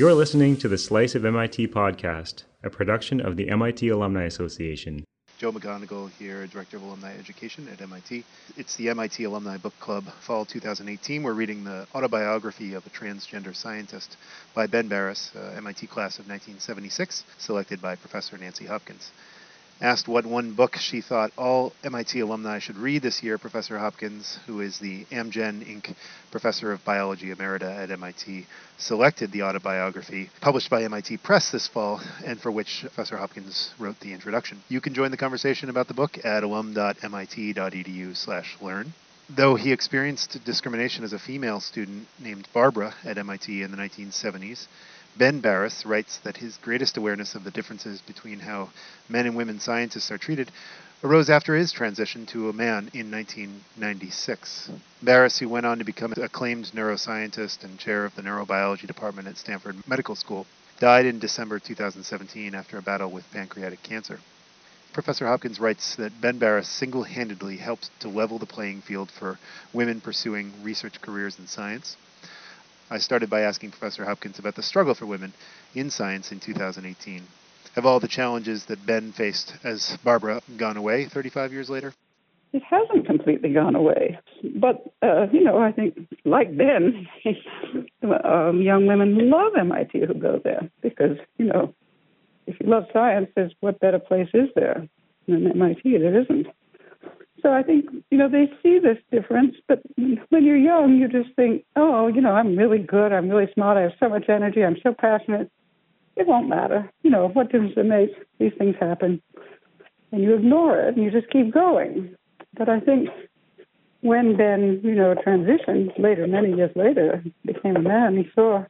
You're listening to the Slice of MIT podcast, a production of the MIT Alumni Association. Joe McGonigal here, Director of Alumni Education at MIT. It's the MIT Alumni Book Club, Fall 2018. We're reading the autobiography of a transgender scientist by Ben Barres, uh, MIT class of 1976, selected by Professor Nancy Hopkins. Asked what one book she thought all MIT alumni should read this year, Professor Hopkins, who is the Amgen Inc. Professor of Biology Emerita at MIT, selected the autobiography published by MIT Press this fall and for which Professor Hopkins wrote the introduction. You can join the conversation about the book at alum.mit.edu/learn. Though he experienced discrimination as a female student named Barbara at MIT in the 1970s, Ben Barres writes that his greatest awareness of the differences between how men and women scientists are treated arose after his transition to a man in 1996. Barres, who went on to become an acclaimed neuroscientist and chair of the neurobiology department at Stanford Medical School, died in December 2017 after a battle with pancreatic cancer. Professor Hopkins writes that Ben Barres single handedly helped to level the playing field for women pursuing research careers in science. I started by asking Professor Hopkins about the struggle for women in science in 2018. Have all the challenges that Ben faced as Barbara gone away 35 years later? It hasn't completely gone away. But, uh, you know, I think, like Ben, um, young women love MIT who go there because, you know, if you love science, there's what better place is there than MIT? There isn't. So I think, you know, they see this difference, but when you're young, you just think, oh, you know, I'm really good, I'm really smart, I have so much energy, I'm so passionate. It won't matter. You know, what difference it makes? These things happen. And you ignore it and you just keep going. But I think when Ben, you know, transitioned later, many years later, became a man, he saw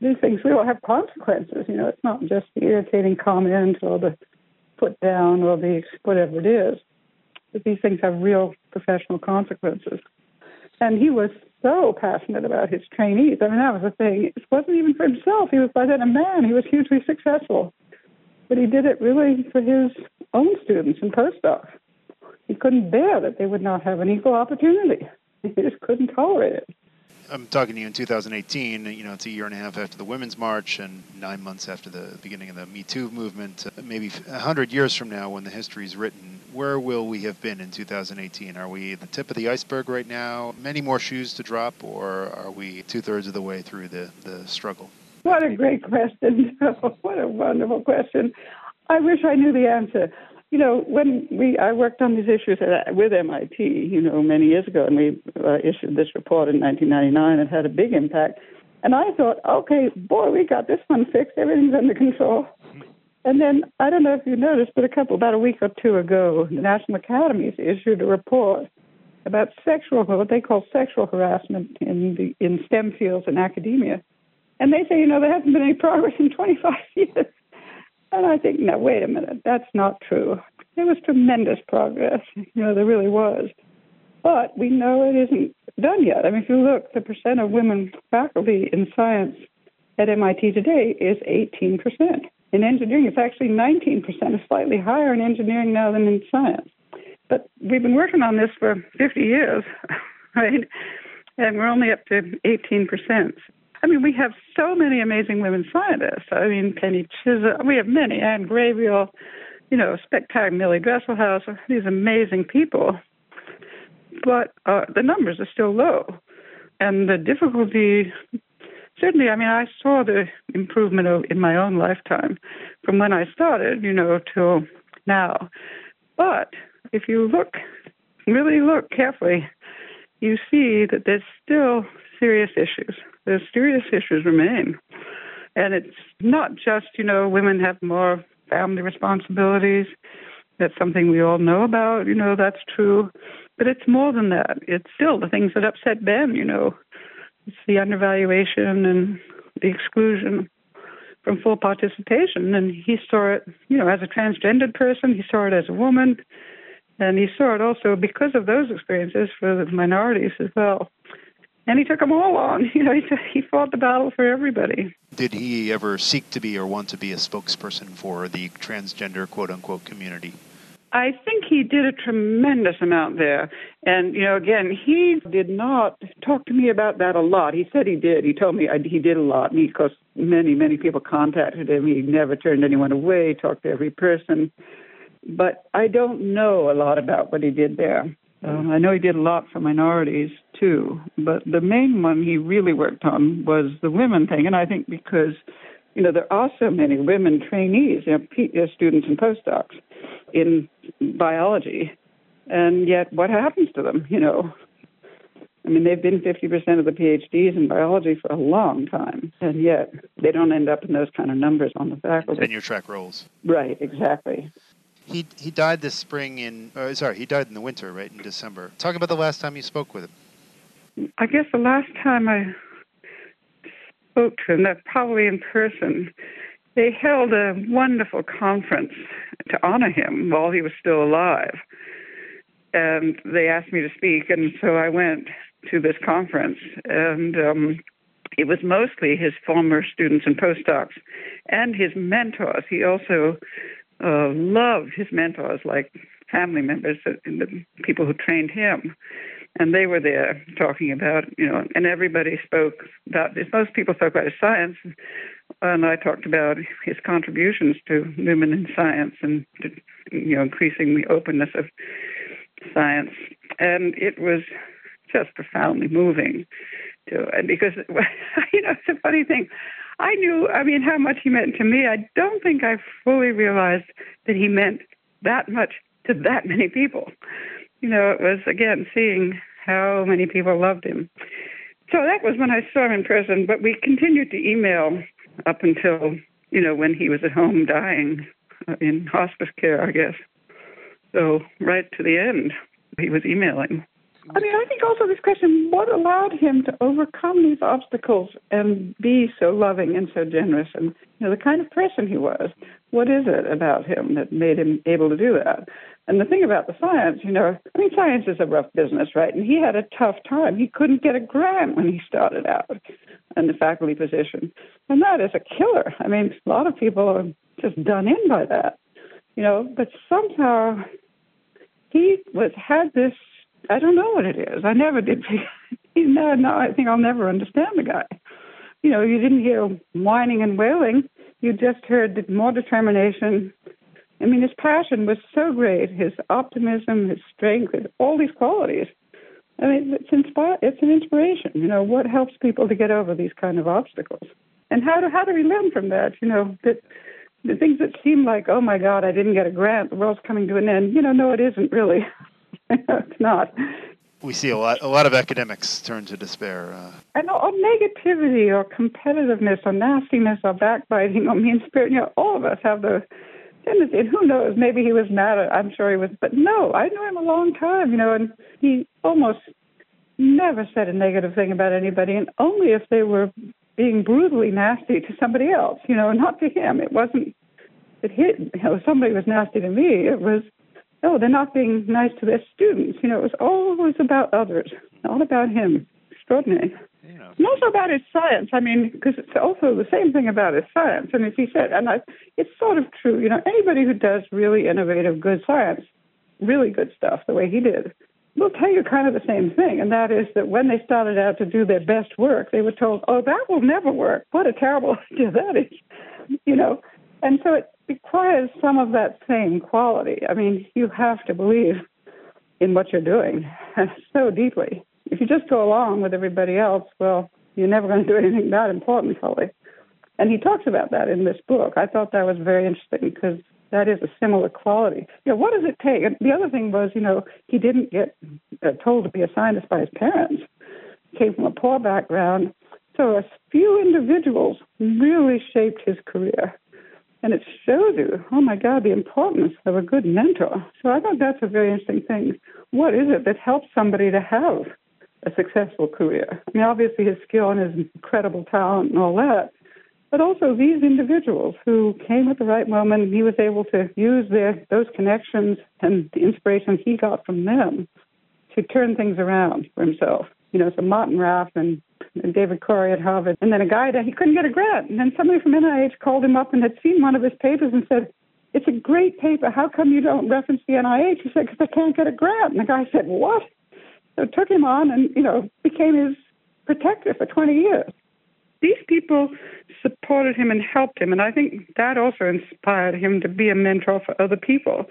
these things will have consequences. You know, it's not just the irritating comment or the put down or the whatever it is that these things have real professional consequences. And he was so passionate about his trainees. I mean, that was the thing. It wasn't even for himself. He was by then a man. He was hugely successful. But he did it really for his own students and postdocs. He couldn't bear that they would not have an equal opportunity. He just couldn't tolerate it. I'm talking to you in 2018. You know, it's a year and a half after the Women's March and nine months after the beginning of the Me Too movement. Uh, maybe 100 years from now, when the history is written, where will we have been in 2018? Are we at the tip of the iceberg right now? Many more shoes to drop, or are we two thirds of the way through the, the struggle? What a great question. what a wonderful question. I wish I knew the answer you know, when we I worked on these issues at, with MIT, you know, many years ago, and we uh, issued this report in 1999. It had a big impact, and I thought, okay, boy, we got this one fixed. Everything's under control. And then I don't know if you noticed, but a couple about a week or two ago, the National Academies issued a report about sexual what they call sexual harassment in the in STEM fields and academia. And they say, you know, there hasn't been any progress in 25 years. And I think, no, wait a minute, that's not true. There was tremendous progress. You know, there really was. But we know it isn't done yet. I mean, if you look, the percent of women faculty in science at MIT today is 18%. In engineering, it's actually 19%, is slightly higher in engineering now than in science. But we've been working on this for 50 years, right? And we're only up to 18%. I mean, we have so many amazing women scientists. I mean, Penny Chisholm, we have many, Anne Graybiel, you know, spectacular Millie Dresselhaus, these amazing people. But uh, the numbers are still low. And the difficulty, certainly, I mean, I saw the improvement in my own lifetime from when I started, you know, till now. But if you look, really look carefully, you see that there's still serious issues the serious issues remain. And it's not just, you know, women have more family responsibilities. That's something we all know about, you know, that's true. But it's more than that. It's still the things that upset Ben, you know. It's the undervaluation and the exclusion from full participation. And he saw it, you know, as a transgendered person, he saw it as a woman, and he saw it also because of those experiences for the minorities as well and he took them all on. You know, he he fought the battle for everybody. Did he ever seek to be or want to be a spokesperson for the transgender quote unquote community? I think he did a tremendous amount there. And, you know, again, he did not talk to me about that a lot. He said he did. He told me I, he did a lot. And because many, many people contacted him, he never turned anyone away, talked to every person. But I don't know a lot about what he did there. Um, I know he did a lot for minorities too, but the main one he really worked on was the women thing. And I think because, you know, there are so many women trainees, you know, students and postdocs in biology, and yet what happens to them? You know, I mean, they've been 50% of the PhDs in biology for a long time, and yet they don't end up in those kind of numbers on the faculty. Tenure track roles. Right, exactly. He he died this spring in uh, sorry he died in the winter right in December. Talk about the last time you spoke with him. I guess the last time I spoke to him, that probably in person. They held a wonderful conference to honor him while he was still alive. And they asked me to speak, and so I went to this conference. And um, it was mostly his former students and postdocs and his mentors. He also uh, loved his mentors like family members, and the people who trained him. And they were there talking about, you know, and everybody spoke about this. Most people spoke about his science, and I talked about his contributions to women in science and to, you know increasing the openness of science, and it was just profoundly moving. To and because you know it's a funny thing. I knew, I mean, how much he meant to me. I don't think I fully realized that he meant that much to that many people. You know, it was again seeing how many people loved him. So that was when I saw him in prison, but we continued to email up until you know when he was at home dying uh, in hospice care, I guess. So right to the end, he was emailing. I mean, I think also this question: what allowed him to overcome these obstacles and be so loving and so generous, and you know the kind of person he was. What is it about him that made him able to do that? And the thing about the science, you know, I mean, science is a rough business, right? And he had a tough time. He couldn't get a grant when he started out in the faculty position. And that is a killer. I mean, a lot of people are just done in by that, you know, but somehow he was had this I don't know what it is. I never did. no, no, I think I'll never understand the guy. You know, you didn't hear whining and wailing. You just heard more determination, I mean, his passion was so great, his optimism, his strength, all these qualities. I mean, it's inspire. It's an inspiration. You know, what helps people to get over these kind of obstacles, and how do how do we learn from that? You know, that the things that seem like, oh my God, I didn't get a grant, the world's coming to an end. You know, no, it isn't really. it's not. We see a lot. A lot of academics turn to despair. Uh... And or negativity, or competitiveness, or nastiness, or backbiting, or mean spirit. You know, all of us have those tendency. And who knows? Maybe he was mad. At, I'm sure he was. But no, I knew him a long time. You know, and he almost never said a negative thing about anybody, and only if they were being brutally nasty to somebody else. You know, not to him. It wasn't that he. You know, somebody was nasty to me. It was. Oh, they're not being nice to their students. You know, it was always about others, not about him. Extraordinary. And also about his science. I mean, because it's also the same thing about his science. And as he said, and I, it's sort of true. You know, anybody who does really innovative, good science, really good stuff, the way he did, will tell you kind of the same thing. And that is that when they started out to do their best work, they were told, "Oh, that will never work. What a terrible idea that is." You know, and so it requires some of that same quality. I mean, you have to believe in what you're doing so deeply if you just go along with everybody else, well, you're never going to do anything that important, probably. And he talks about that in this book. I thought that was very interesting because that is a similar quality. You know, what does it take? And the other thing was, you know, he didn't get uh, told to be a scientist by his parents. Came from a poor background. So a few individuals really shaped his career. And it shows you, oh my God, the importance of a good mentor. So I thought that's a very interesting thing. What is it that helps somebody to have a successful career. I mean, obviously his skill and his incredible talent and all that, but also these individuals who came at the right moment and he was able to use their those connections and the inspiration he got from them to turn things around for himself. You know, so Martin Raff and, and David Corey at Harvard, and then a guy that he couldn't get a grant, and then somebody from NIH called him up and had seen one of his papers and said, it's a great paper. How come you don't reference the NIH? He said, because I can't get a grant. And the guy said, what? So took him on and, you know, became his protector for 20 years. These people supported him and helped him. And I think that also inspired him to be a mentor for other people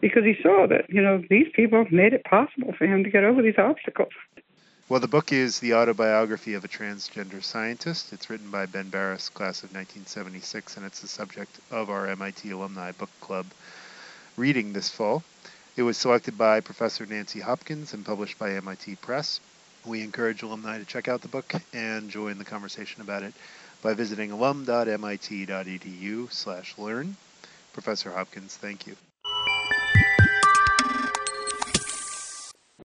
because he saw that, you know, these people made it possible for him to get over these obstacles. Well, the book is the autobiography of a transgender scientist. It's written by Ben Barres, class of 1976, and it's the subject of our MIT Alumni Book Club reading this fall. It was selected by Professor Nancy Hopkins and published by MIT Press. We encourage alumni to check out the book and join the conversation about it by visiting alum.mit.edu/learn. Professor Hopkins, thank you.